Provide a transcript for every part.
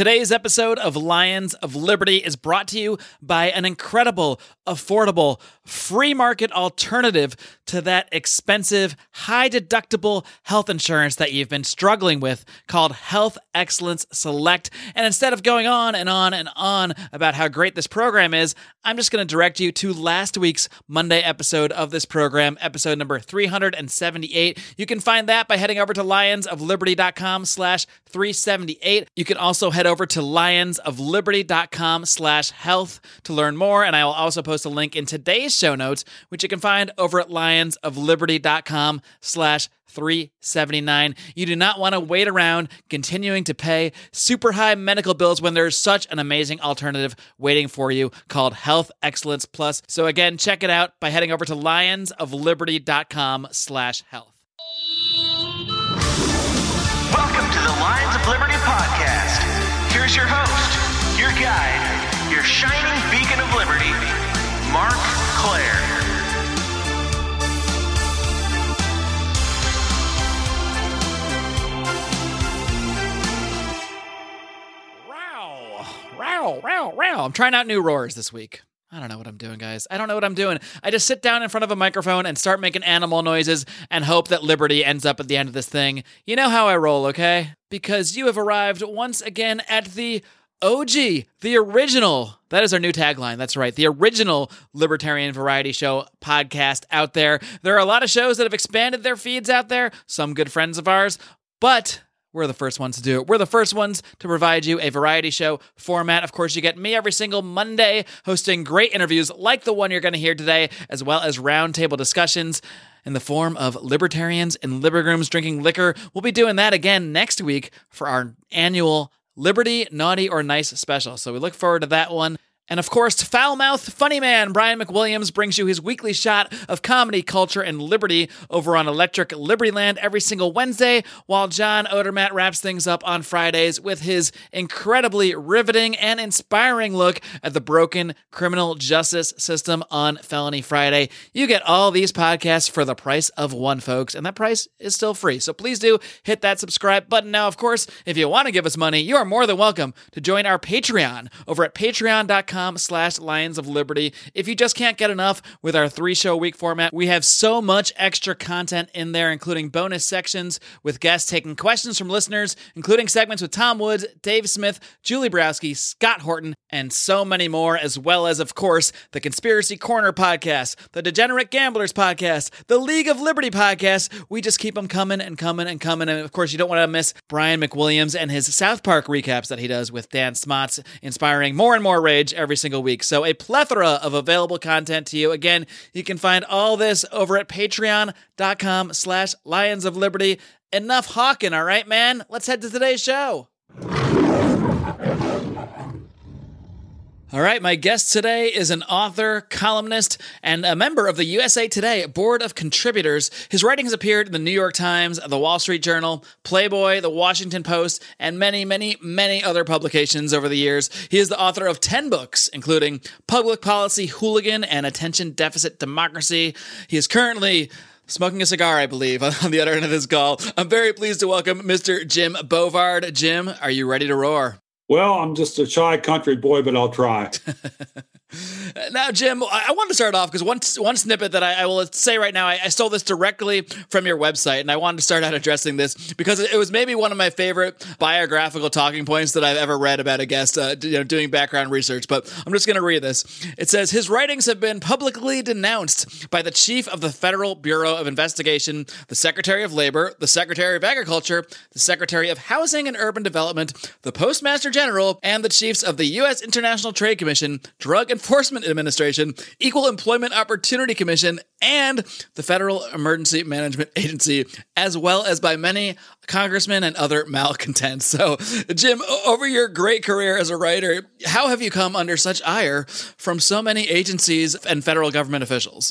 Today's episode of Lions of Liberty is brought to you by an incredible, affordable, free market alternative to that expensive, high deductible health insurance that you've been struggling with called Health Excellence Select. And instead of going on and on and on about how great this program is, I'm just going to direct you to last week's Monday episode of this program, episode number 378. You can find that by heading over to lionsofliberty.com slash 378. You can also head over to lionsofliberty.com slash health to learn more. And I will also post a link in today's show notes, which you can find over at lionsofliberty.com slash 379 you do not want to wait around continuing to pay super high medical bills when there's such an amazing alternative waiting for you called health excellence plus. So again check it out by heading over to lionsofliberty.com slash health Here's your host, your guide, your shining beacon of liberty, Marc Clair. Row, row, row. I'm trying out new roars this week. I don't know what I'm doing, guys. I don't know what I'm doing. I just sit down in front of a microphone and start making animal noises and hope that liberty ends up at the end of this thing. You know how I roll, okay? Because you have arrived once again at the OG, the original. That is our new tagline. That's right. The original Libertarian Variety Show podcast out there. There are a lot of shows that have expanded their feeds out there, some good friends of ours, but we're the first ones to do it. We're the first ones to provide you a variety show format. Of course, you get me every single Monday hosting great interviews like the one you're going to hear today, as well as roundtable discussions in the form of libertarians and living rooms drinking liquor. We'll be doing that again next week for our annual Liberty, Naughty, or Nice special. So we look forward to that one. And of course, foul mouth funny man Brian McWilliams brings you his weekly shot of comedy, culture, and liberty over on Electric Libertyland every single Wednesday, while John Odermatt wraps things up on Fridays with his incredibly riveting and inspiring look at the broken criminal justice system on Felony Friday. You get all these podcasts for the price of one, folks, and that price is still free. So please do hit that subscribe button now. Of course, if you want to give us money, you are more than welcome to join our Patreon over at patreon.com slash Lions of Liberty. If you just can't get enough with our three show week format, we have so much extra content in there, including bonus sections with guests taking questions from listeners, including segments with Tom Woods, Dave Smith, Julie Borowski, Scott Horton, and so many more, as well as, of course, the Conspiracy Corner podcast, the Degenerate Gamblers podcast, the League of Liberty podcast. We just keep them coming and coming and coming. And of course, you don't want to miss Brian McWilliams and his South Park recaps that he does with Dan Smots, inspiring more and more rage every single week. So, a plethora of available content to you. Again, you can find all this over at patreon.com slash Lions of Liberty. Enough hawking, all right, man? Let's head to today's show. All right, my guest today is an author, columnist, and a member of the USA Today Board of Contributors. His writings appeared in the New York Times, the Wall Street Journal, Playboy, the Washington Post, and many, many, many other publications over the years. He is the author of 10 books, including Public Policy Hooligan and Attention Deficit Democracy. He is currently smoking a cigar, I believe, on the other end of this call. I'm very pleased to welcome Mr. Jim Bovard. Jim, are you ready to roar? Well, I'm just a shy country boy, but I'll try. Now, Jim, I want to start off because one one snippet that I, I will say right now, I, I stole this directly from your website, and I wanted to start out addressing this because it was maybe one of my favorite biographical talking points that I've ever read about a guest, uh, you know, doing background research. But I'm just going to read this. It says his writings have been publicly denounced by the chief of the Federal Bureau of Investigation, the Secretary of Labor, the Secretary of Agriculture, the Secretary of Housing and Urban Development, the Postmaster General, and the chiefs of the U.S. International Trade Commission, Drug Enforcement Administration, Equal Employment Opportunity Commission, and the Federal Emergency Management Agency, as well as by many congressmen and other malcontents. So, Jim, over your great career as a writer, how have you come under such ire from so many agencies and federal government officials?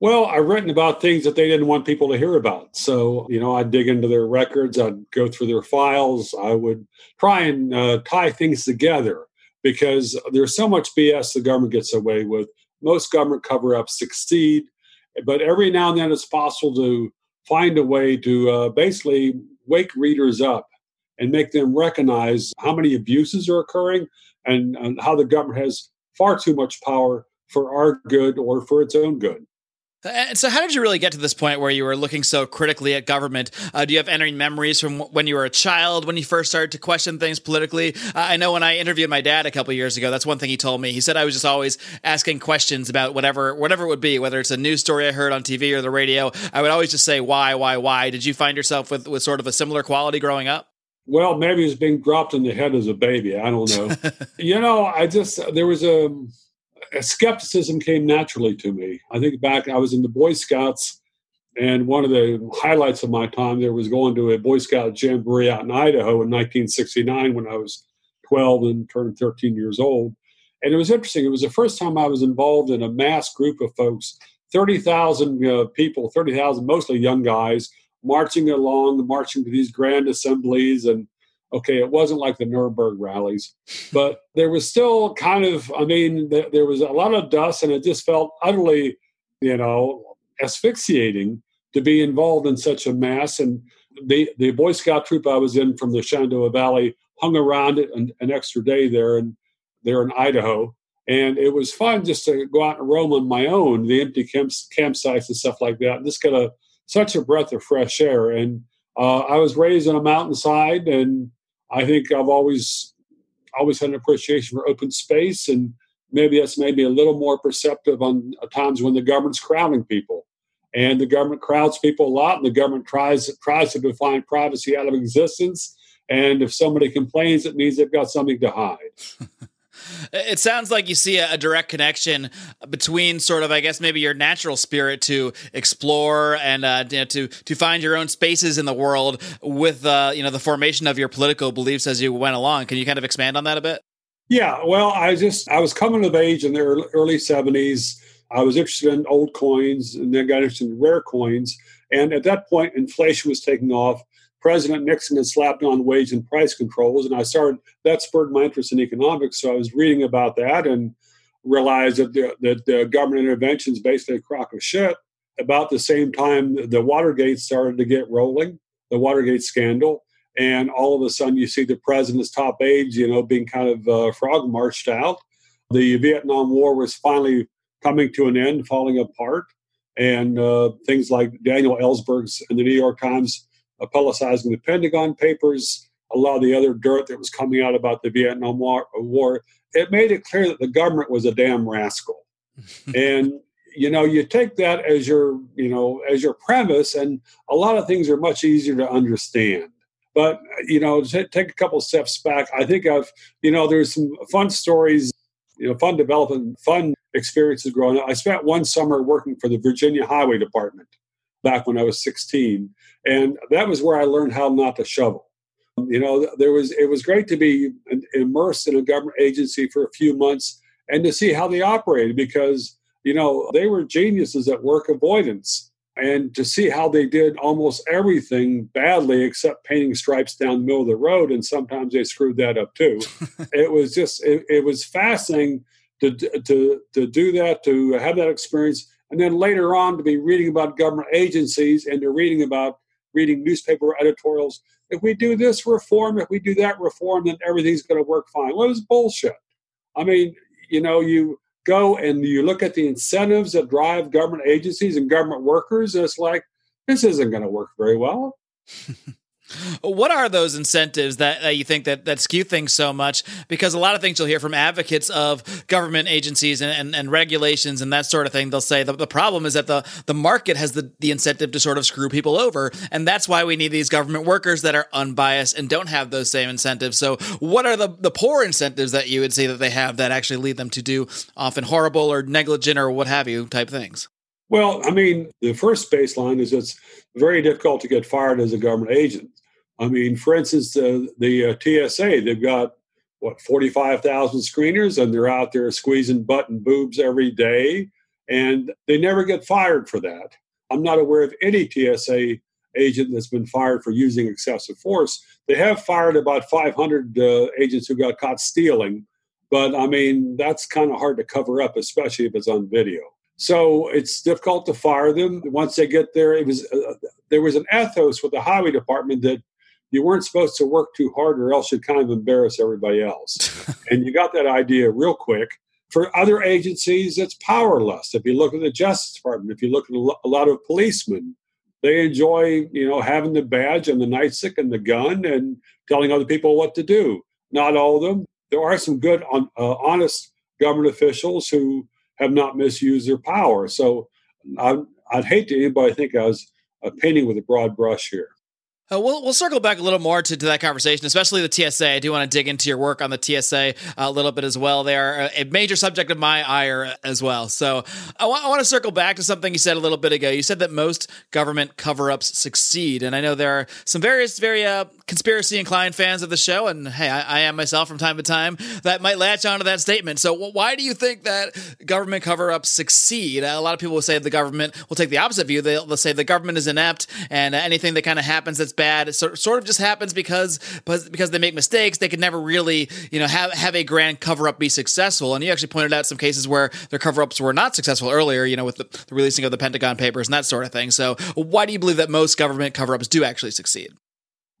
Well, I've written about things that they didn't want people to hear about. So, you know, I'd dig into their records, I'd go through their files, I would try and uh, tie things together because there's so much BS the government gets away with. Most government cover ups succeed, but every now and then it's possible to find a way to uh, basically wake readers up and make them recognize how many abuses are occurring and, and how the government has far too much power for our good or for its own good. And so, how did you really get to this point where you were looking so critically at government? Uh, do you have any memories from when you were a child when you first started to question things politically? Uh, I know when I interviewed my dad a couple years ago, that's one thing he told me. He said I was just always asking questions about whatever, whatever it would be, whether it's a news story I heard on TV or the radio. I would always just say why, why, why. Did you find yourself with with sort of a similar quality growing up? Well, maybe it's being dropped in the head as a baby. I don't know. you know, I just there was a skepticism came naturally to me. I think back, I was in the Boy Scouts, and one of the highlights of my time there was going to a Boy Scout jamboree out in Idaho in 1969 when I was 12 and turned 13 years old. And it was interesting. It was the first time I was involved in a mass group of folks 30,000 uh, people, 30,000, mostly young guys, marching along, marching to these grand assemblies and okay, it wasn't like the Nuremberg rallies, but there was still kind of, I mean, th- there was a lot of dust and it just felt utterly, you know, asphyxiating to be involved in such a mass. And the, the Boy Scout troop I was in from the Shenandoah Valley hung around it an, an extra day there and there in Idaho. And it was fun just to go out and roam on my own, the empty camp, campsites and stuff like that. And just got a such a breath of fresh air. And uh, I was raised on a mountainside, and I think I've always always had an appreciation for open space, and maybe that's maybe a little more perceptive on times when the government's crowding people, and the government crowds people a lot, and the government tries tries to define privacy out of existence. And if somebody complains, it means they've got something to hide. It sounds like you see a, direct connection between sort of, I guess, maybe your natural spirit to explore and uh, you know, to to find your own spaces in the world with uh, you know the formation of your political beliefs as you went along. Can you kind of expand on that a bit? Yeah, well, I just I was coming of age in the early seventies. I was interested in old coins, and then got interested in rare coins. And at that point, inflation was taking off. President Nixon had slapped on wage and price controls, and I started that spurred my interest in economics. So I was reading about that and realized that the, that the government intervention is basically a crock of shit. About the same time, the Watergate started to get rolling, the Watergate scandal, and all of a sudden you see the president's top aides, you know, being kind of uh, frog marched out. The Vietnam War was finally coming to an end, falling apart, and uh, things like Daniel Ellsberg's in the New York Times publicizing the Pentagon Papers, a lot of the other dirt that was coming out about the Vietnam War, uh, war it made it clear that the government was a damn rascal. and you know, you take that as your, you know, as your premise, and a lot of things are much easier to understand. But you know, take a couple steps back. I think I've, you know, there's some fun stories, you know, fun development, fun experiences growing up. I spent one summer working for the Virginia Highway Department back when I was 16, and that was where I learned how not to shovel. You know, there was it was great to be immersed in a government agency for a few months and to see how they operated because you know they were geniuses at work avoidance and to see how they did almost everything badly except painting stripes down the middle of the road and sometimes they screwed that up too it was just it, it was fascinating to to to do that to have that experience and then later on to be reading about government agencies and to reading about reading newspaper editorials. If we do this reform, if we do that reform, then everything's going to work fine. Well, it's bullshit. I mean, you know, you go and you look at the incentives that drive government agencies and government workers, and it's like, this isn't going to work very well. What are those incentives that, that you think that, that skew things so much? Because a lot of things you'll hear from advocates of government agencies and, and, and regulations and that sort of thing, they'll say the, the problem is that the, the market has the, the incentive to sort of screw people over. And that's why we need these government workers that are unbiased and don't have those same incentives. So, what are the, the poor incentives that you would say that they have that actually lead them to do often horrible or negligent or what have you type things? Well, I mean, the first baseline is it's very difficult to get fired as a government agent. I mean, for instance, uh, the uh, TSA, they've got what 45,000 screeners and they're out there squeezing butt and boobs every day and they never get fired for that. I'm not aware of any TSA agent that's been fired for using excessive force. They have fired about 500 uh, agents who got caught stealing, but I mean, that's kind of hard to cover up, especially if it's on video. So it's difficult to fire them once they get there. It was uh, there was an ethos with the highway department that you weren't supposed to work too hard or else you'd kind of embarrass everybody else. and you got that idea real quick. For other agencies, it's powerless. If you look at the Justice Department, if you look at a lot of policemen, they enjoy, you know, having the badge and the nightstick and the gun and telling other people what to do. Not all of them. There are some good, uh, honest government officials who have not misused their power. So I, I'd hate to anybody think I was uh, painting with a broad brush here. Uh, we'll, we'll circle back a little more to, to that conversation, especially the TSA. I do want to dig into your work on the TSA a little bit as well. They are a major subject of my ire as well. So I, I want to circle back to something you said a little bit ago. You said that most government cover ups succeed. And I know there are some various, very uh, conspiracy inclined fans of the show. And hey, I, I, am myself from time to time that might latch onto that statement. So why do you think that government cover ups succeed? A lot of people will say the government will take the opposite view. They'll, they'll say the government is inept and anything that kind of happens that's bad. It sort of just happens because because they make mistakes. They can never really you know have have a grand cover up be successful. And you actually pointed out some cases where their cover ups were not successful earlier. You know, with the, the releasing of the Pentagon Papers and that sort of thing. So why do you believe that most government cover ups do actually succeed?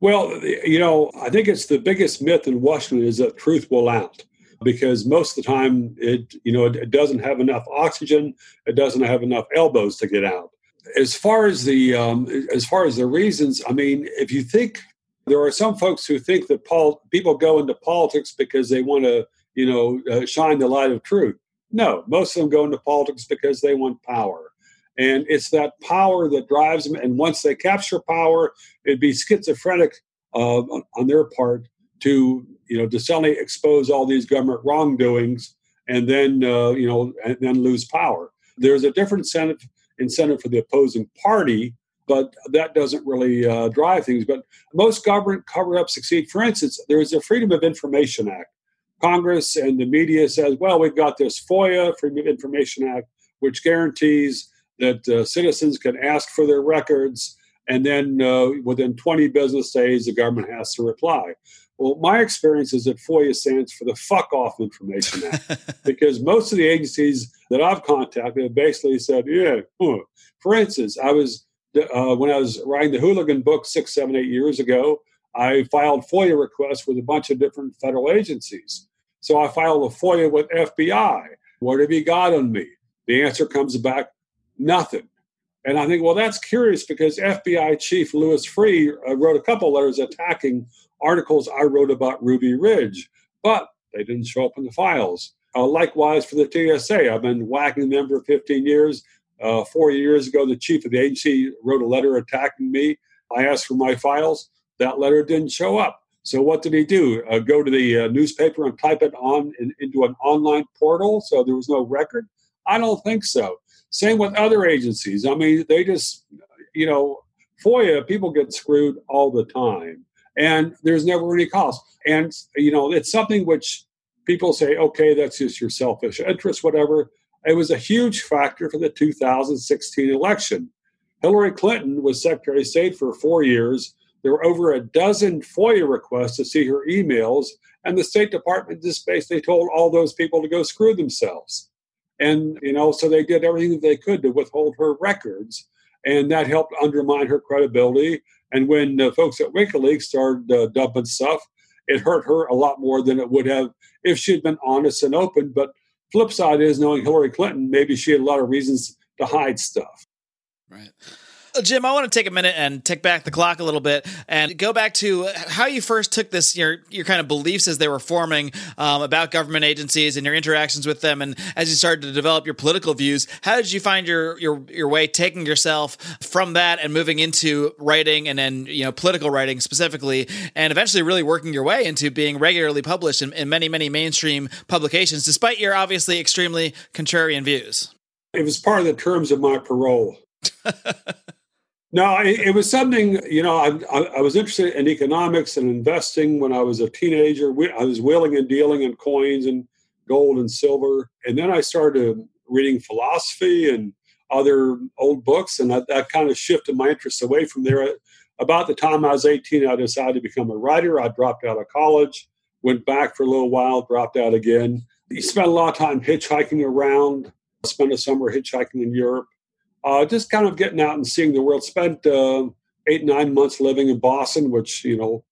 Well, you know, I think it's the biggest myth in Washington is that truth will out because most of the time it you know it, doesn't have enough oxygen it doesn't have enough elbows to get out as far as the um, as far as the reasons, I mean, if you think there are some folks who think that Paul people go into politics because they want to, you know, uh, shine the light of truth. No, most of them go into politics because they want power, and it's that power that drives them. And once they capture power, it'd be schizophrenic uh, on their part to, you know, to suddenly expose all these government wrongdoings and then, uh, you know, and then lose power. There's a different incentive incentive for the opposing party, but that doesn't really uh, drive things. But most government cover ups succeed. For instance, there is a Freedom of Information Act. Congress and the media says, well, we've got this FOIA, Freedom of Information Act, which guarantees that uh, citizens can ask for their records, and then uh, within 20 business days, the government has to reply. Well, my experience is that FOIA stands for the Fuck Off Information Act because most of the agencies that I've contacted have basically said, yeah. Huh. For instance, I was uh, when I was writing the Hooligan book six, seven, eight years ago. I filed FOIA requests with a bunch of different federal agencies. So I filed a FOIA with FBI. What have you got on me? The answer comes back, nothing. And I think, well, that's curious because FBI Chief Louis Freeh uh, wrote a couple letters attacking articles I wrote about Ruby Ridge, but they didn't show up in the files. Uh, likewise for the TSA, I've been whacking them for 15 years. Uh, four years ago, the chief of the agency wrote a letter attacking me. I asked for my files. That letter didn't show up. So what did he do? Uh, go to the uh, newspaper and type it on in, into an online portal so there was no record? I don't think so. Same with other agencies. I mean, they just, you know, FOIA, people get screwed all the time and there's never any cost. And you know, it's something which people say, okay, that's just your selfish interest, whatever. It was a huge factor for the 2016 election. Hillary Clinton was Secretary of State for four years. There were over a dozen FOIA requests to see her emails, and the State Department just basically told all those people to go screw themselves. And you know, so they did everything that they could to withhold her records, and that helped undermine her credibility and when uh, folks at WikiLeaks started uh, dumping stuff, it hurt her a lot more than it would have if she'd been honest and open. But flip side is knowing Hillary Clinton, maybe she had a lot of reasons to hide stuff. Right. Jim, I want to take a minute and take back the clock a little bit and go back to how you first took this your your kind of beliefs as they were forming um, about government agencies and your interactions with them, and as you started to develop your political views. How did you find your your your way taking yourself from that and moving into writing and then you know political writing specifically, and eventually really working your way into being regularly published in, in many many mainstream publications, despite your obviously extremely contrarian views. It was part of the terms of my parole. No, it, it, was something, you know, I, I, I, was interested in economics and investing when I was a teenager. I was wheeling and dealing in coins and gold and silver. And then I started reading philosophy and other old books, and that, that kind of shifted my interest away from there. About the time I was 18, I decided to become a writer. I dropped out of college, went back for a little while, dropped out again. You spent a lot of time hitchhiking around, spent a summer hitchhiking in Europe uh, just kind of getting out and seeing the world. Spent uh, eight nine months living in Boston, which you know,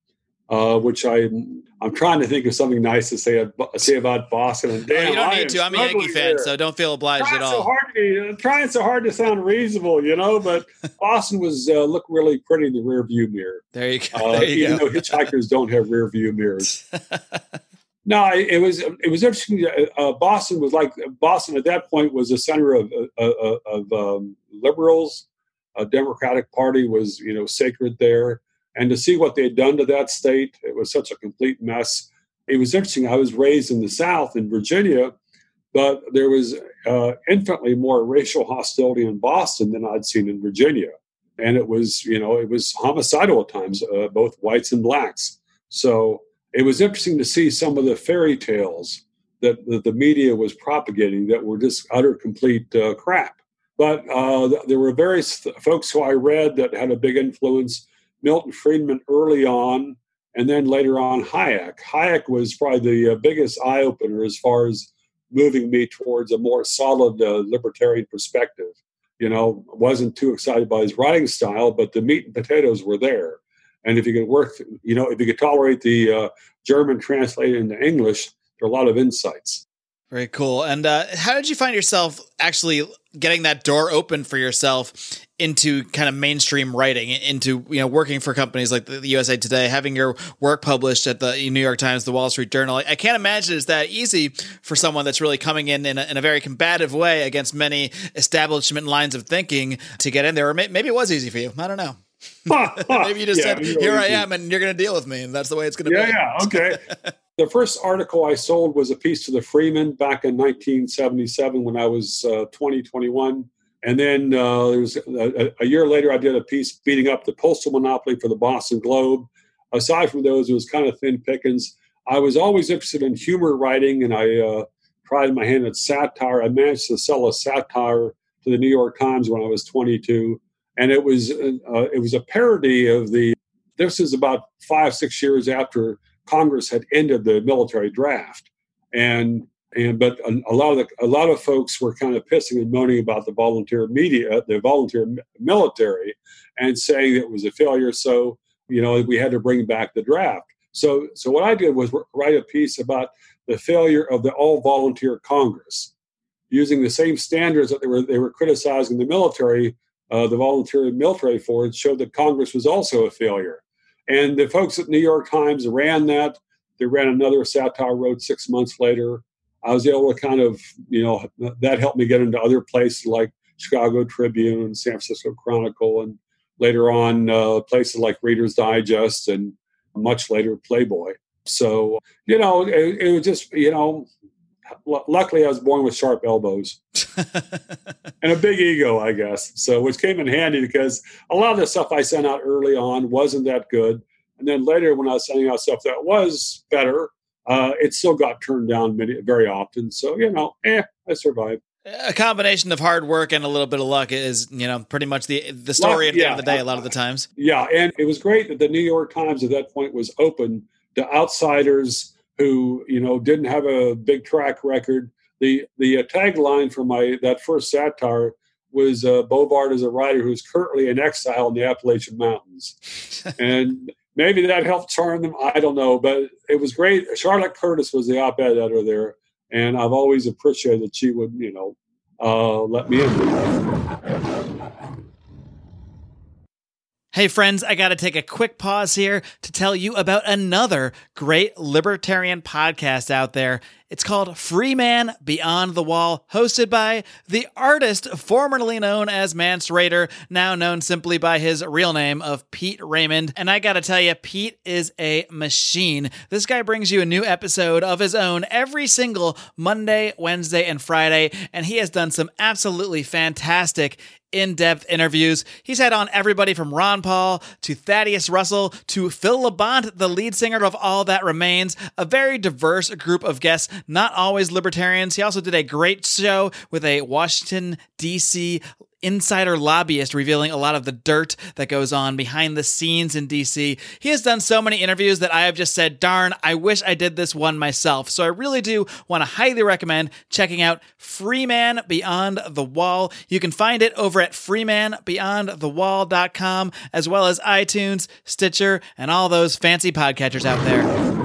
uh, which I I'm trying to think of something nice to say say about Boston. And damn, oh, you don't I need to. I'm a Yankee fan, so don't feel obliged trying at all. So hard to be, trying so hard to sound reasonable, you know. But Boston was uh, looked really pretty in the rear view mirror. There you go. Uh, There you even go. though hitchhikers don't have rear view mirrors. No, it was it was interesting. Uh, Boston was like Boston at that point was the center of uh, uh, of um, liberals. A Democratic Party was you know sacred there, and to see what they had done to that state, it was such a complete mess. It was interesting. I was raised in the South in Virginia, but there was uh, infinitely more racial hostility in Boston than I'd seen in Virginia, and it was you know it was homicidal at times, uh, both whites and blacks. So it was interesting to see some of the fairy tales that, that the media was propagating that were just utter complete uh, crap. But uh, there were various th- folks who I read that had a big influence. Milton Friedman early on, and then later on Hayek. Hayek was probably the uh, biggest eye opener as far as moving me towards a more solid uh, libertarian perspective. You know, wasn't too excited by his writing style, but the meat and potatoes were there. And if you could work, you know, if you could tolerate the uh, German translated into English, there are a lot of insights. Very cool. And uh, how did you find yourself actually getting that door open for yourself into kind of mainstream writing, into you know working for companies like the USA Today, having your work published at the New York Times, the Wall Street Journal? I can't imagine it's that easy for someone that's really coming in in a, in a very combative way against many establishment lines of thinking to get in there. Or maybe it was easy for you. I don't know. Maybe you just Yeah, said, "Here I am," and you're going to deal with me, and that's the way it's going to Yeah, be. yeah, okay. the first article I sold was a piece to the Freeman back in 1977 when I was uh, 20, 21. And then uh, there was a, a year later, I did a piece beating up the postal monopoly for the Boston Globe. Aside from those, it was kind of thin pickings. I was always interested in humor writing, and I uh, tried my hand at satire. I managed to sell a satire to the New York Times when I was 22, and it was uh, it was a parody of the. This is about five six years after Congress had ended the military draft, and and but a, a lot of the, a lot of folks were kind of pissing and moaning about the volunteer media, the volunteer military, and saying it was a failure. So you know we had to bring back the draft. So so what I did was write a piece about the failure of the all volunteer Congress, using the same standards that they were they were criticizing the military, uh, the volunteer military force showed that Congress was also a failure. And the folks at New York Times ran that. They ran another satire road six months later. I was able to kind of, you know, that helped me get into other places like Chicago Tribune, San Francisco Chronicle, and later on uh, places like Reader's Digest and much later Playboy. So, you know, it, it was just, you know, luckily I was born with sharp elbows and a big ego, I guess. So, which came in handy because a lot of the stuff I sent out early on wasn't that good. And then later, when I was sending out stuff that was better, uh, it still got turned down many, very often. So, you know, eh, I survived. a combination of hard work and a little bit of luck is, you know, pretty much the the story at the yeah. end of the day. A lot of the times. Yeah, and it was great that the New York Times at that point was open to outsiders who, you know, didn't have a big track record. The the uh, tagline for my that first satire was uh, Bovard is a writer who's currently in exile in the Appalachian Mountains, and maybe that helped charm them. I don't know, but it was great. Charlotte Curtis was the op-ed editor there, and I've always appreciated that she would, you know, uh, let me in. Hey, friends, I got to take a quick pause here to tell you about another great libertarian podcast out there. It's called Free Man Beyond the Wall, hosted by the artist formerly known as Mance Rayder, now known simply by his real name of Pete Raymond. And I gotta tell you, Pete is a machine. This guy brings you a new episode of his own every single Monday, Wednesday, and Friday, and he has done some absolutely fantastic in depth interviews. He's had on everybody from Ron Paul to Thaddeus Russell to Phil Labonte, the lead singer of All That Remains, a very diverse group of guests, not always libertarians. He also did a great show with a Washington, D.C. insider lobbyist revealing a lot of the dirt that goes on behind the scenes in DC. He has done so many interviews that I have just said, darn, I wish I did this one myself. So I really do want to highly recommend checking out Free Man Beyond the Wall. You can find it over at freemanbeyondthewall.com as well as iTunes, Stitcher, and all those fancy podcatchers out there.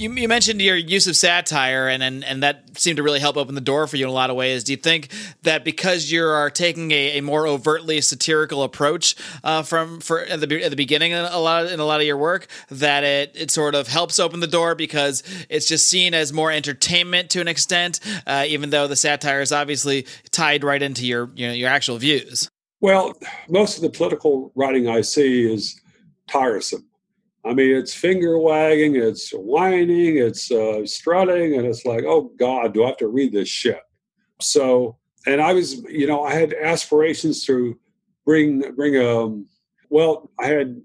You, you mentioned your use of satire, and, and and that seemed to really help open the door for you in a lot of ways. Do you think that because you are taking a, a more overtly satirical approach uh, from for at the at the beginning in a lot of, in a lot of your work, that it it sort of helps open the door because it's just seen as more entertainment to an extent, uh, even though the satire is obviously tied right into your you know your actual views. Well, most of the political writing I see is tiresome I mean, it's finger wagging, it's whining, it's uh, strutting, and it's like, oh God, do I have to read this shit? So, and I was, you know, I had aspirations to bring bring um, well, I had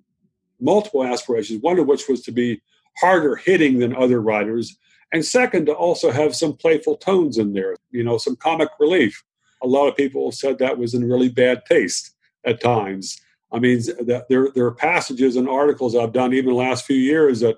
multiple aspirations. One of which was to be harder hitting than other writers, and second to also have some playful tones in there, you know, some comic relief. A lot of people said that was in really bad taste at times. I mean, there there are passages and articles I've done even the last few years that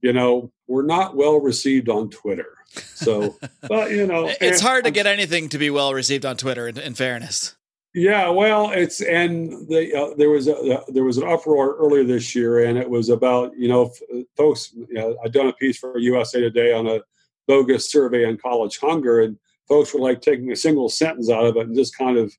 you know were not well received on Twitter. So, but you know, it's hard to get anything to be well received on Twitter. In, in fairness. Yeah, well, it's and the, uh, there was a uh, there was an uproar earlier this year, and it was about you know folks. You know, I've done a piece for USA Today on a bogus survey on college hunger, and folks were like taking a single sentence out of it and just kind of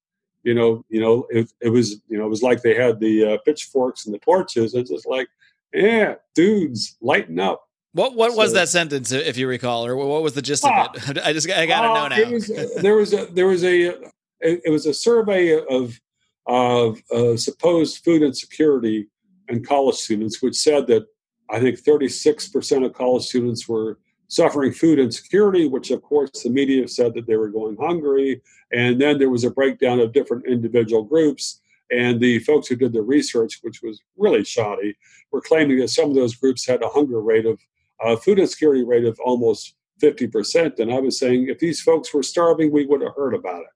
you know, you know, it, it was, you know, it was like they had the uh, pitchforks and the torches. It's just like, yeah, dudes, lighten up. What what so, was that sentence, if you recall, or what was the gist ah, of it? I just I gotta know now. Was, there was a there was a it, was a survey of of uh, supposed food insecurity and college students, which said that I think 36 percent of college students were suffering food insecurity, which of course the media said that they were going hungry. And then there was a breakdown of different individual groups. And the folks who did the research, which was really shoddy, were claiming that some of those groups had a hunger rate of uh, food insecurity rate of almost 50%. And I was saying, if these folks were starving, we would have heard about it.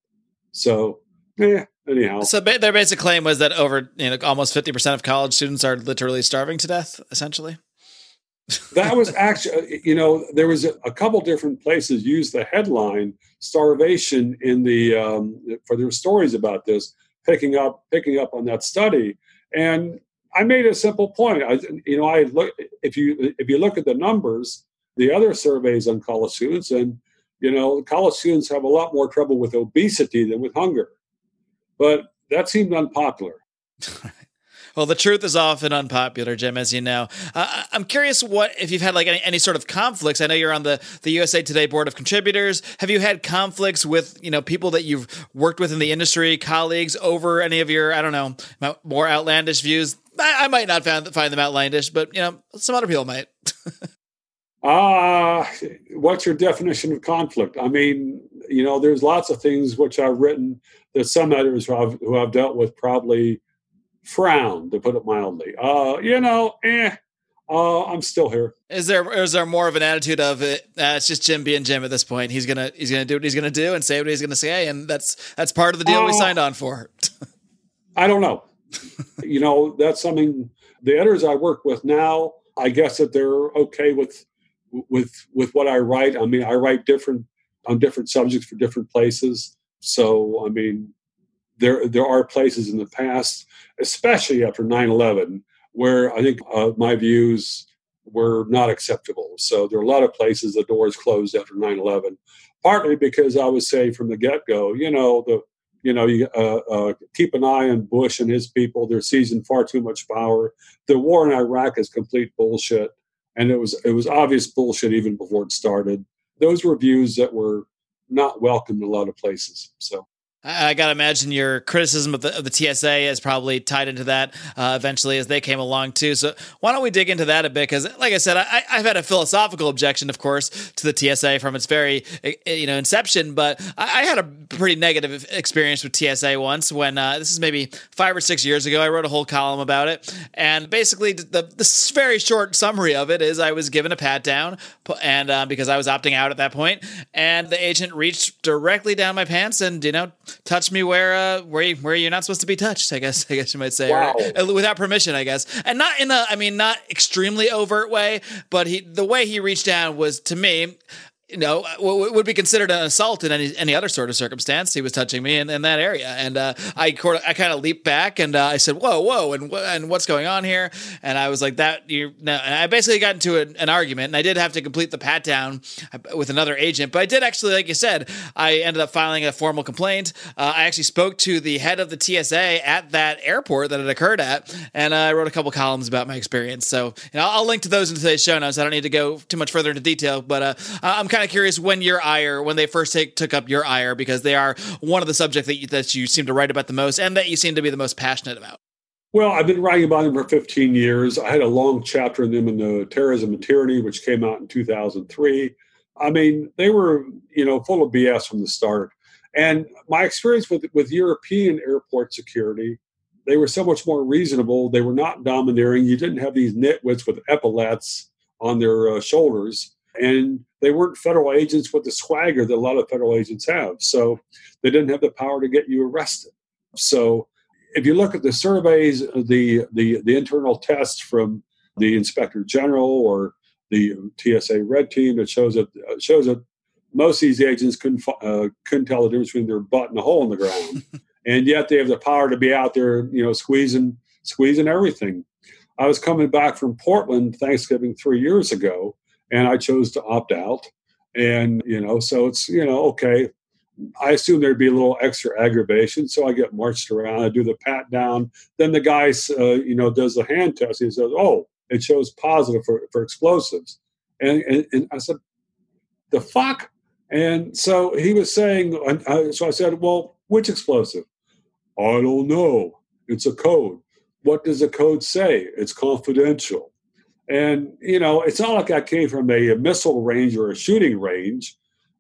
So, yeah, anyhow. So their basic claim was that over you know, almost 50% of college students are literally starving to death, essentially that was actually, you know, there was a, a, couple different places used the headline "starvation" in the um, for their stories about this, picking up picking up on that study, and I made a simple point. I, you know, I look if you if you look at the numbers, the other surveys on college students, and you know, college students have a lot more trouble with obesity than with hunger, but that seemed unpopular. Well, the truth is often unpopular, Jim, as you know. Uh, I'm curious what if you've had like any, any sort of conflicts. I know you're on the the USA Today board of contributors. Have you had conflicts with you know people that you've worked with in the industry, colleagues, over any of your I don't know more outlandish views? I, I might not find find them outlandish, but you know some other people might. Ah, uh, what's your definition of conflict? I mean, you know, there's lots of things which I've written that some editors who I've, who I've dealt with probably frown, to put it mildly. Uh, you know, eh, uh, I'm still here. Is there is there more of an attitude of it? Uh, it's just Jim being Jim at this point. He's gonna he's gonna do what he's gonna do and say what he's gonna say, and that's that's part of the deal uh, we signed on for. I don't know. you know, that's something the editors I work with now. I guess that they're okay with with with what I write. I mean, I write different on different subjects for different places. So, I mean, there there are places in the past, especially after 9/11, where I think uh, my views were not acceptable. So there are a lot of places the doors closed after 9/11, partly because I was saying from the get-go, you know, the you know, you uh, uh, keep an eye on Bush and his people. They're seizing far too much power. The war in Iraq is complete bullshit, and it was it was obvious bullshit even before it started. Those were views that were not welcome in a lot of places. So I got to imagine your criticism of the, of the TSA is probably tied into that uh, eventually as they came along too. So why don't we dig into that a bit? Because, like I said, I, have had a philosophical objection, of course, to the TSA from its very eh, eh, you know inception. But I, I had a pretty negative experience with TSA once when uh, this is maybe five or six years ago. I wrote a whole column about it, and basically the the very short summary of it is I was given a pat down, and uh, because I was opting out at that point, and the agent reached directly down my pants and you know touch me where uh, where you, where you're not supposed to be touched. I guess I guess you might say, Wow. or, uh, without permission, I guess, and not in a I mean not extremely overt way, but he the way he reached down was to me. You know, what would be considered an assault in any any other sort of circumstance. He was touching me in, in that area, and uh, I I kind of leaped back and uh, I said, "Whoa, whoa!" and and what's going on here? And I was like, "That you." No, and I basically got into an, an argument, and I did have to complete the pat down uh, with another agent, but I did actually, like you said, I ended up filing a formal complaint. Uh, I actually spoke to the head of the TSA at that airport that it occurred at, and uh, I wrote a couple columns about my experience. So you know, I'll, link to those in today's show notes. I don't need to go too much further into detail, but uh, I'm kind of curious when your ire, when they first take, took up your ire, because they are one of the subjects that you, that you seem to write about the most, and that you seem to be the most passionate about. Well, I've been writing about them for 15 years. I had a long chapter in them in the Terrorism and Tyranny, which came out in 2003. I mean, they were, you know, full of BS from the start. And my experience with with European airport security, they were so much more reasonable. They were not domineering. You didn't have these nitwits with epaulets on their uh, shoulders, and they weren't federal agents with the swagger that a lot of federal agents have. So they didn't have the power to get you arrested. So if you look at the surveys, the the the internal tests from the inspector general or the TSA red team it shows that uh, shows that most of these agents couldn't uh, couldn't tell the difference between their butt and a hole in the ground, and yet they have the power to be out there, you know, squeezing squeezing everything. I was coming back from Portland Thanksgiving three years ago, and I chose to opt out. And you know, so it's you know, okay. I assume there'd be a little extra aggravation, so I get marched around. I do the pat down. Then the guy, uh, you know, does the hand test. He says, "Oh, it shows positive for, for explosives," and, and and I said, "The fuck." And so he was saying, and I- so I said, "Well, which explosive?" I don't know. It's a code. What does the code say? It's confidential. And you know, it's not like I came from a, missile range or a shooting range.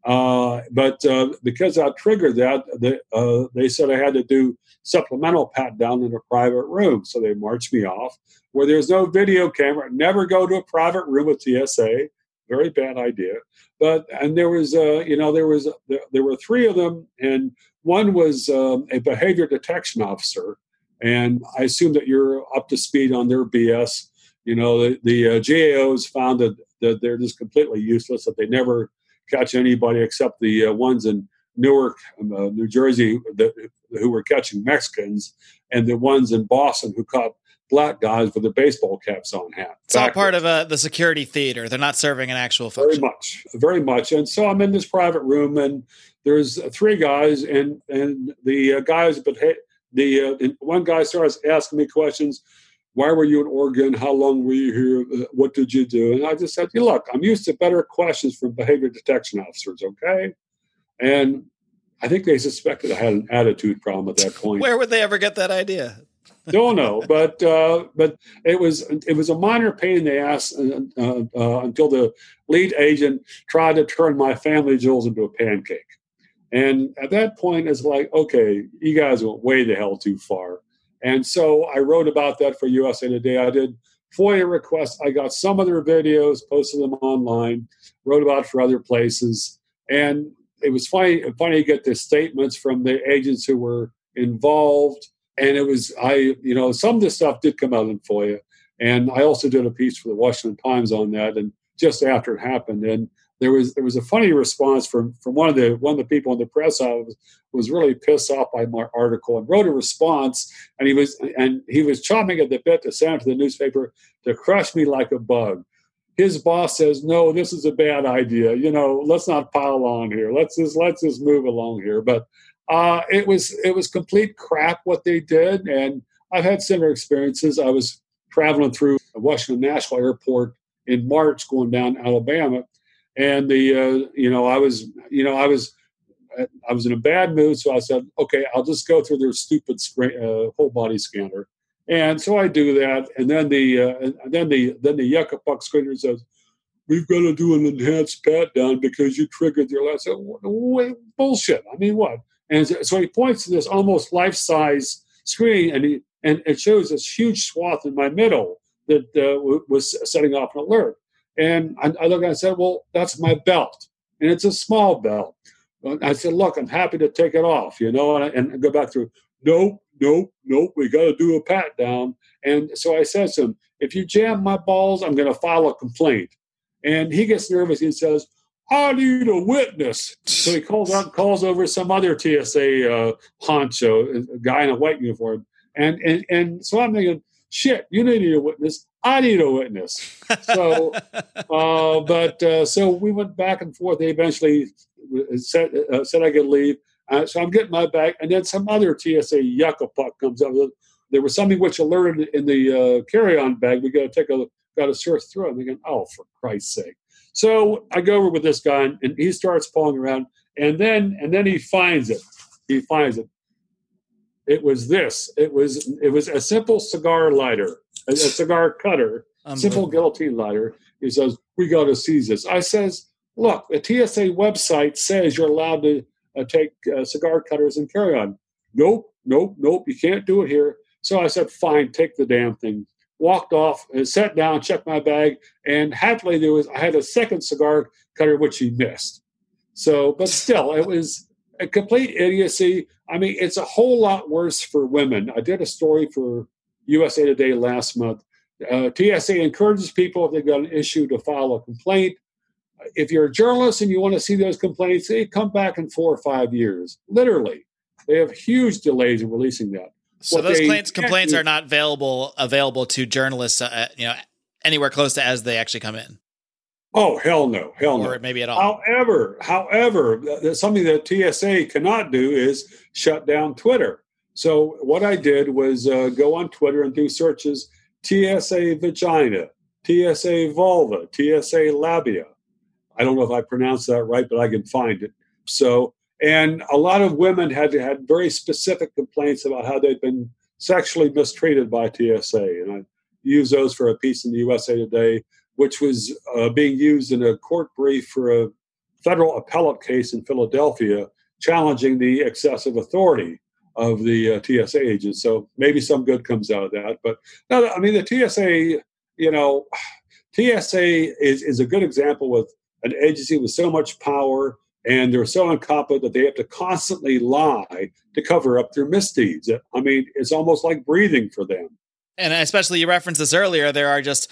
Uh, but uh, because I triggered that, they, uh, they said I had to do supplemental pat down in a private room. So they marched me off where there's no video camera. Never go to a private room with TSA. Very bad idea. But and there was, uh, you know, there was there, there were three of them, and one was um, a behavior detection officer. And I assume that you're up to speed on their BS. You know, the, the uh, GAOs found that, that they're just completely useless. That they never catch anybody except the uh, ones in Newark, um, uh, New Jersey, that, who were catching Mexicans, and the ones in Boston who caught black guys with the baseball caps on hat. It's all part of uh, the security theater. They're not serving an actual function. very much, very much. And so I'm in this private room, and there's three guys, and and the uh, guys, but hey, the uh, one guy starts asking me questions. Why were you in Oregon? How long were you here? Uh, What did you do? And I just said, "You look, I'm used to better questions from behavior detection officers, okay?" And I think they suspected I had an attitude problem at that point. Where would they ever get that idea? Don't know, but uh, but it was it was a minor pain in the ass uh, uh, uh, until the lead agent tried to turn my family jewels into a pancake, and at that point it's like, okay, you guys went way the hell too far, and so I wrote about that for USA Today. I did FOIA requests. I got some of their videos, posted them online, wrote about for other places, and it was funny funny to get the statements from the agents who were involved and it was I, you know, some of this stuff did come out in FOIA, and I also did a piece for the Washington Times on that, and just after it happened, and there was there was a funny response from from one of the one of the people in the press office was really pissed off by my article and wrote a response, and he was and he was chomping at the bit to send it to the newspaper to crush me like a bug. His boss says, "No, this is a bad idea. You know, let's not pile on here. Let's just let's just move along here." But uh, it was it was complete crap what they did, and I've had similar experiences. I was traveling through Washington National Airport in March, going down Alabama, and the uh, you know I was you know I was I was in a bad mood, so I said, okay, I'll just go through their stupid screen, uh, whole body scanner, and so I do that, and then the uh, and then the then the yucca puck screener says. We've got to do an enhanced pat down because you triggered your last. Wait, bullshit. I mean, what? And so he points to this almost life size screen, and he and it shows this huge swath in my middle that uh, was setting off an alert. And I, I and I said, "Well, that's my belt, and it's a small belt." I said, look, I'm happy to take it off, you know, and, I, and go back through. Nope, nope, nope. We got to do a pat down. And so I said to him, if you jam my balls, I'm going to file a complaint. And he gets nervous. He says, I need a witness. So he calls out, calls over some other TSA uh, honcho, a guy in a white uniform. And, and, and so I'm thinking, shit, you need a witness. I need a witness. So, uh, but uh, so we went back and forth. They eventually said, uh, said I could leave. Uh, so I'm getting my bag, and then some other TSA yucca puck comes up. There was something which alerted in the uh, carry-on bag. We got to take a got to search through it. I'm thinking, oh, for Christ's sake! So I go over with this guy, and he starts pulling around, and then and then he finds it. He finds it. It was this. It was it was a simple cigar lighter, a, a cigar cutter, simple guillotine lighter. He says, "We got to seize this." I says, "Look, the TSA website says you're allowed to uh, take uh, cigar cutters and carry on." Nope, nope, nope. You can't do it here. So I said, "Fine, take the damn thing." Walked off and sat down, checked my bag, and happily there was I had a second cigar cutter which he missed. So, but still, it was a complete idiocy. I mean, it's a whole lot worse for women. I did a story for USA Today last month. Uh, TSA encourages people if they've got an issue to file a complaint. If you're a journalist and you want to see those complaints, they come back in four or five years. Literally, they have huge delays in releasing that. So what those complaints, complaints are not available available to journalists, uh, you know, anywhere close to as they actually come in. Oh hell no, hell no. Or maybe at all. However, however, something that TSA cannot do is shut down Twitter. So what I did was uh, go on Twitter and do searches: TSA vagina, TSA vulva, TSA labia. I don't know if I pronounced that right, but I can find it. So, and a lot of women had had very specific complaints about how they'd been sexually mistreated by TSA, and I used those for a piece in the USA Today which was uh, being used in a court brief for a federal appellate case in Philadelphia challenging the excessive authority of the uh, TSA agents. So maybe some good comes out of that. But no, I mean, the TSA, you know, TSA is, is a good example with an agency with so much power and they're so incompetent that they have to constantly lie to cover up their misdeeds. I mean, it's almost like breathing for them. And especially you referenced this earlier, there are just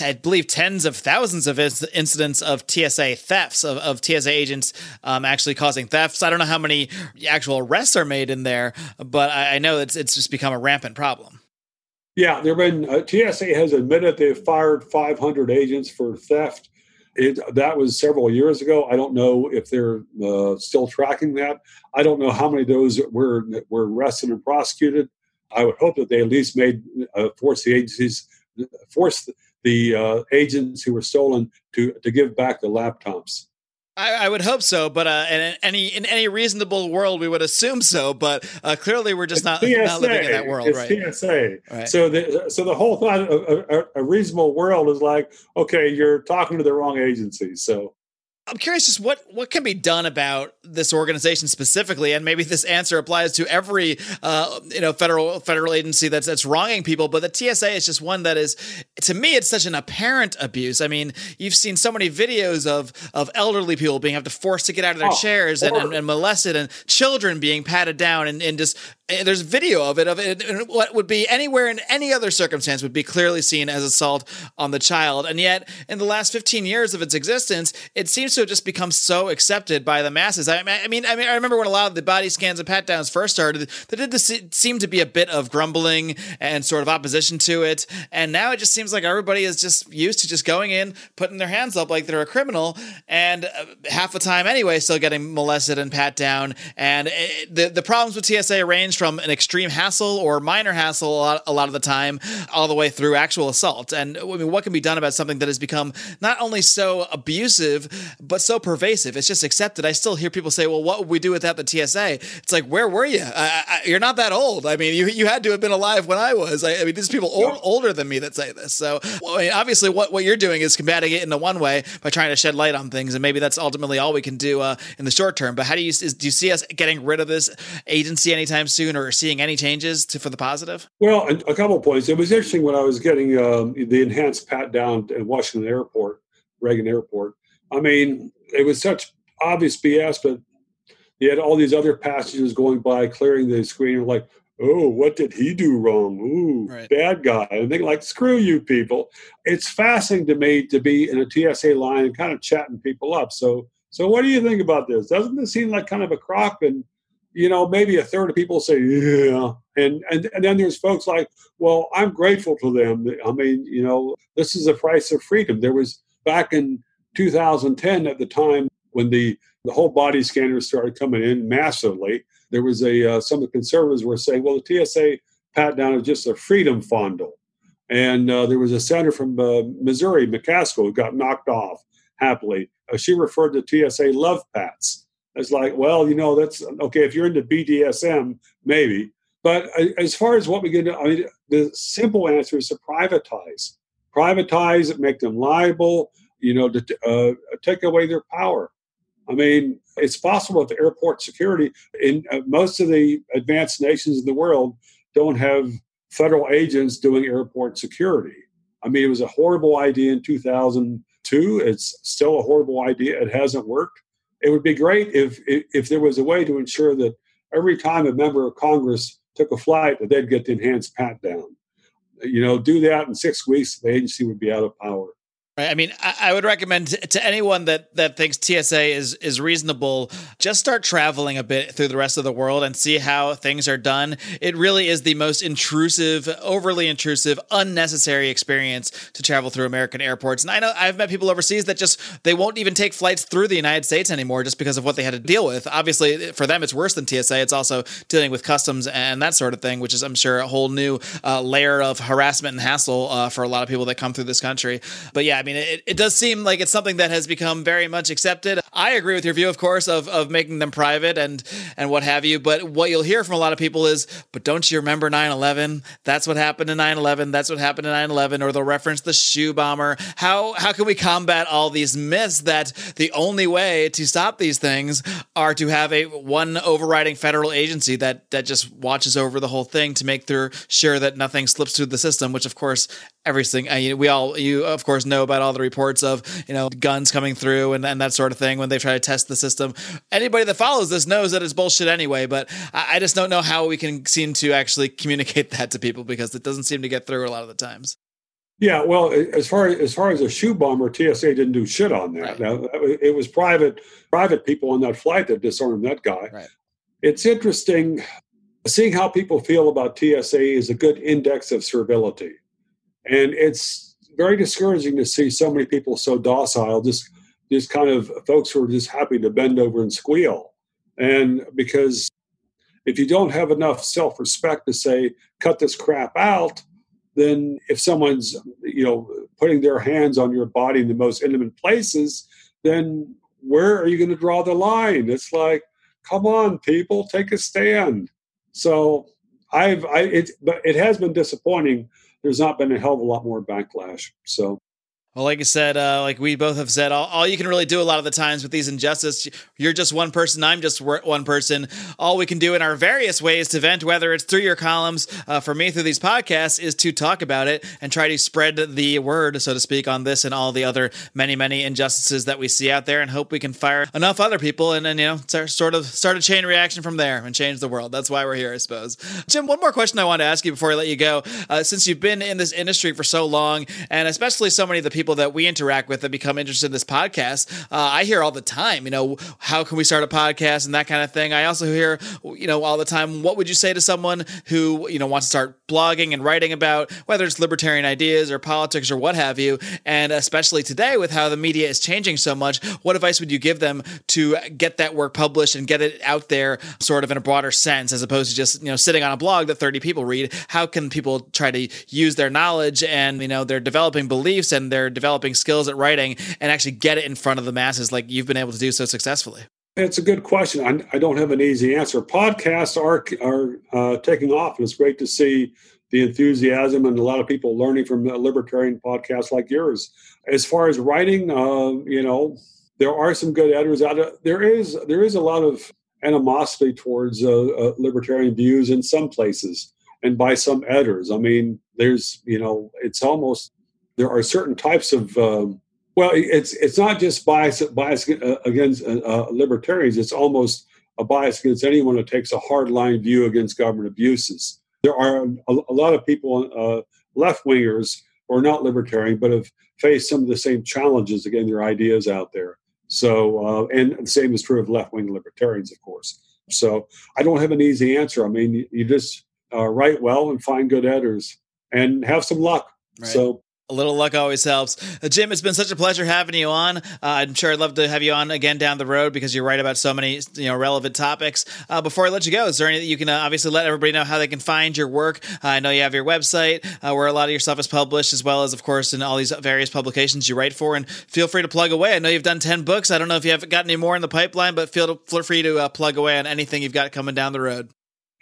I believe tens of thousands of incidents of TSA thefts of, of TSA agents um, actually causing thefts. I don't know how many actual arrests are made in there, but I, I know it's it's just become a rampant problem. Yeah, there've been uh, TSA has admitted they've fired 500 agents for theft. It, that was several years ago. I don't know if they're uh, still tracking that. I don't know how many of those were were arrested and prosecuted. I would hope that they at least made uh, force the agencies force the uh, agents who were stolen to to give back the laptops. I, I, would hope so, but uh, in any in any reasonable world, we would assume so. But uh, clearly, we're just not, not, living in that world, it's right? TSA. Right. So the so the whole thought of a, a, reasonable world is like, okay, you're talking to the wrong agency. So I'm curious just what what can be done about this organization specifically, and maybe this answer applies to every uh, you know federal federal agency that's that's wronging people. But the TSA is just one that is, to me, it's such an apparent abuse. I mean, you've seen so many videos of of elderly people being have to force to get out of their oh, chairs and, and, and, molested, and children being patted down, and, and just there's video of it of it and what would be anywhere in any other circumstance would be clearly seen as assault on the child. And yet in the last 15 years of its existence it seems to have just become so accepted by the masses. I, I mean i mean i remember when a lot of the body scans and pat downs first started there did seem to be a bit of grumbling and sort of opposition to it. And now it just seems like everybody is just used to just going in putting their hands up like they're a criminal and uh, half the time anyway still getting molested and pat down and it, the, the problems with tsa range range from an extreme hassle or minor hassle a lot, a lot of the time, all the way through actual assault. And I mean, what can be done about something that has become not only so abusive, but so pervasive? It's just accepted. I still hear people say, well, what would we do without the TSA? It's like, where were you? I, I, you're not that old. I mean, you, you had to have been alive when I was. I, I mean, these people old, older than me that say this. So, well, mean, obviously, what, what you're doing is combating it in the one way by trying to shed light on things. And maybe that's ultimately all we can do uh, in the short term. But how do you, is, do you see us getting rid of this agency anytime soon? Soon or seeing any changes to, for the positive? Well, a, couple points. It was interesting when I was getting um, the enhanced pat down at Washington Airport, Reagan Airport. I mean, it was such obvious BS, but you had all these other passengers going by, clearing the screen, like, oh, what did he do wrong? Ooh, right. bad guy. And they like, screw you people. It's fascinating to me to be in a TSA line and kind of chatting people up. So, so what do you think about this? Doesn't this seem like kind of a crock? And you know, maybe a third of people say, yeah. And, and, and then there's folks like, well, I'm grateful to them. I mean, you know, this is the price of freedom. There was back in 2010 at the time when the, the whole body scanners started coming in massively, there was a, uh, some of the conservatives were saying, well, the TSA pat down is just a freedom fondle. And uh, there was a senator from uh, Missouri, McCaskill, who got knocked off happily. Uh, she referred to TSA love pats it's like, well, you know, that's okay. If you're into BDSM, maybe. But as far as what we get, I mean, the simple answer is to privatize. Privatize, it, make them liable, you know, to uh, take away their power. I mean, it's possible with airport security in uh, most of the advanced nations in the world don't have federal agents doing airport security. I mean, it was a horrible idea in 2002. It's still a horrible idea. It hasn't worked it would be great if, if, if there was a way to ensure that every time a member of Congress took a flight, that they'd get the enhanced pat down. You know, do that in six weeks, the agency would be out of power. Right. I mean, I, would recommend to anyone that that thinks TSA is is reasonable, just start traveling a bit through the rest of the world and see how things are done. It really is the most intrusive, overly intrusive, unnecessary experience to travel through American airports. And I know I've met people overseas that just they won't even take flights through the United States anymore just because of what they had to deal with. Obviously, for them, it's worse than TSA. It's also dealing with customs and that sort of thing, which is, I'm sure, a whole new uh, layer of harassment and hassle uh, for a lot of people that come through this country. But yeah, mean, it, it does seem like it's something that has become very much accepted. I agree with your view, of course, of, of making them private and and what have you. But what you'll hear from a lot of people is, but don't you remember 9-11? That's what happened in 9-11. That's what happened in 9-11. Or they'll reference the shoe bomber. How how can we combat all these myths that the only way to stop these things are to have a one overriding federal agency that that just watches over the whole thing to make sure that nothing slips through the system, which of course everything. Uh, we all, you of course know about all the reports of you know guns coming through and, and that sort of thing when they try to test the system. Anybody that follows this knows that it's bullshit anyway. But I, I just don't know how we can seem to actually communicate that to people because it doesn't seem to get through a lot of the times. Yeah, well, as far as far as a shoe bomber, TSA didn't do shit on that. Right. Now, it was private private people on that flight that disarmed that guy. Right. It's interesting seeing how people feel about TSA is a good index of servility. And it's very discouraging to see so many people so docile, just just kind of folks who are just happy to bend over and squeal. And because if you don't have enough self-respect to say, cut this crap out, then if someone's, you know, putting their hands on your body in the most intimate places, then where are you going to draw the line? It's like, come on, people, take a stand. So I've, I, it, but it has been disappointing there's not been a hell of a lot more backlash. So well, like I said, uh, like we both have said, all, all, you can really do a lot of the times with these injustices, you're just one person, I'm just one person. All we can do in our various ways to vent, whether it's through your columns, uh, for me through these podcasts, is to talk about it and try to spread the word, so to speak, on this and all the other many, many injustices that we see out there, and hope we can fire enough other people and then you know sort of start a chain reaction from there and change the world. That's why we're here, I suppose. Jim, one more question I want to ask you before I let you go, uh, since you've been in this industry for so long, and especially so many of the people people that we interact with that become interested in this podcast, uh, I hear all the time, you know, how can we start a podcast and that kind of thing. I also hear, you know, all the time, what would you say to someone who, you know, wants to start blogging and writing about whether it's libertarian ideas or politics or what have you? And especially today with how the media is changing so much, what advice would you give them to get that work published and get it out there sort of in a broader sense as opposed to just, you know, sitting on a blog that 30 people read? How can people try to use their knowledge and, you know, their developing beliefs and their developing skills at writing and actually get it in front of the masses like you've been able to do so successfully? It's a good question. I, I don't have an easy answer. Podcasts are are uh, taking off, and it's great to see the enthusiasm and a lot of people learning from libertarian podcasts like yours. As far as writing, uh, you know, there are some good editors out there. There is there is a lot of animosity towards uh, uh, libertarian views in some places and by some editors. I mean, there's you know, it's almost there are certain types of um, well, it's it's not just bias bias uh, against uh, uh, libertarians. It's almost a bias against anyone who takes a hard line view against government abuses. There are a, a lot of people, uh, left wingers, who are not libertarian, but have faced some of the same challenges getting their ideas out there. So, uh, and the same is true of left wing libertarians, of course. So, I don't have an easy answer. I mean, you, you just uh, write well and find good editors and have some luck. Right. So, a little luck always helps. Uh, Jim, it's been such a pleasure having you on. Uh, I'm sure I'd love to have you on again down the road because you're right about so many you know relevant topics. Uh, before I let you go, is there anything you can uh, obviously let everybody know how they can find your work? Uh, I know you have your website uh, where a lot of your stuff is published, as well as, of course, in all these various publications you write for. And feel free to plug away. I know you've done 10 books. I don't know if you have got any more in the pipeline, but feel free to plug away on anything you've got coming down the road.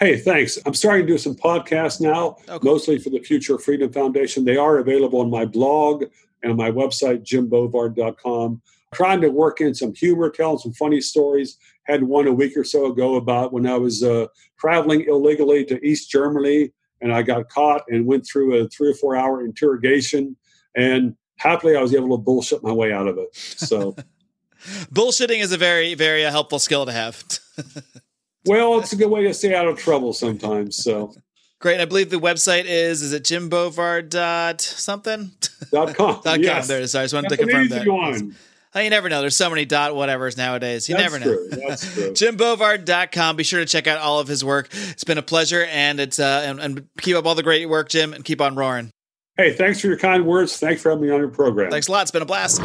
Hey, thanks. I'm starting to do some podcasts now, okay. mostly for the Future Freedom Foundation. They are available on my blog and on my website, jimbovard.com. Trying to work in some humor, telling some funny stories. Had one a week or so ago about when I was uh, traveling illegally to East Germany and I got caught and went through a three or four hour interrogation. And happily, I was able to bullshit my way out of it. So, bullshitting is a very, very uh, helpful skill to have. Well, it's a good way to stay out of trouble sometimes. So great. I believe the website is is it jimbovard dot something dot com. dot yes. com. There it is. I just wanted That's to confirm that. One. Oh, you never know. There's so many dot whatevers nowadays. You That's never know. True. That's true. JimBovard.com. Be sure to check out all of his work. It's been a pleasure, and it's uh, and, and keep up all the great work, Jim, and keep on roaring. Hey, thanks for your kind words. Thanks for having me on your program. Thanks a lot. It's been a blast.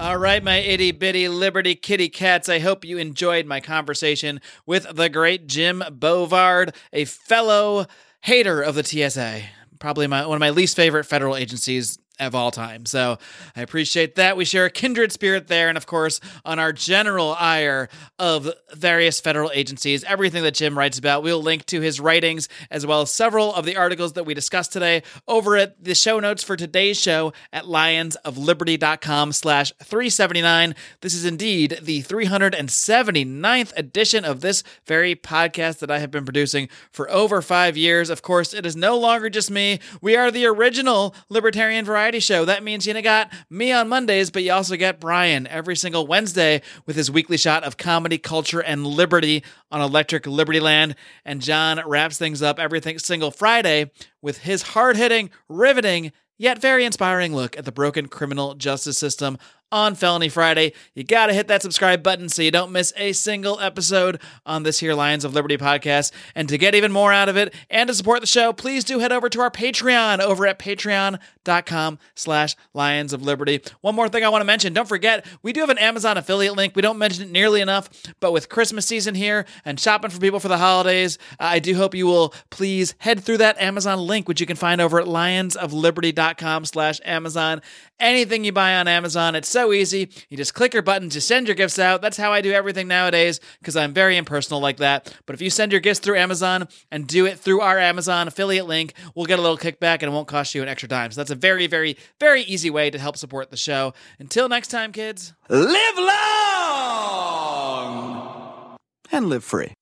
All right, my itty bitty Liberty kitty cats. I hope you enjoyed my conversation with the great Jim Bovard, a fellow hater of the TSA. Probably my, one of my least favorite federal agencies of all time. So I appreciate that. We share a kindred spirit there. And of course, on our general ire of various federal agencies, everything that Jim writes about, we'll link to his writings as well as several of the articles that we discussed today over at the show notes for today's show at lionsofliberty.com slash 379. This is indeed the 379th edition of this very podcast that I have been producing for over five years. Of course, it is no longer just me. We are the original libertarian variety variety show. That means you got me on Mondays, but you also get Brian every single Wednesday with his weekly shot of comedy, culture, and liberty on Electric Liberty Land. And John wraps things up every single Friday with his hard hitting, riveting, yet very inspiring look at the broken criminal justice system on Felony Friday. You got to hit that subscribe button so you don't miss a single episode on this here Lions of Liberty podcast. And to get even more out of it and to support the show, please do head over to our Patreon over at patreon.com slash Lions of Liberty. One more thing I want to mention. Don't forget, we do have an Amazon affiliate link. We don't mention it nearly enough, but with Christmas season here and shopping for people for the holidays, I do hope you will please head through that Amazon link, which you can find over at lionsofliberty.com slash Amazon. Anything you buy on Amazon, it's so easy. You just click your button to send your gifts out. That's how I do everything nowadays because I'm very impersonal like that. But if you send your gifts through Amazon and do it through our Amazon affiliate link, we'll get a little kickback and it won't cost you an extra dime. So that's a very, very, very easy way to help support the show. Until next time, kids, live long and live free.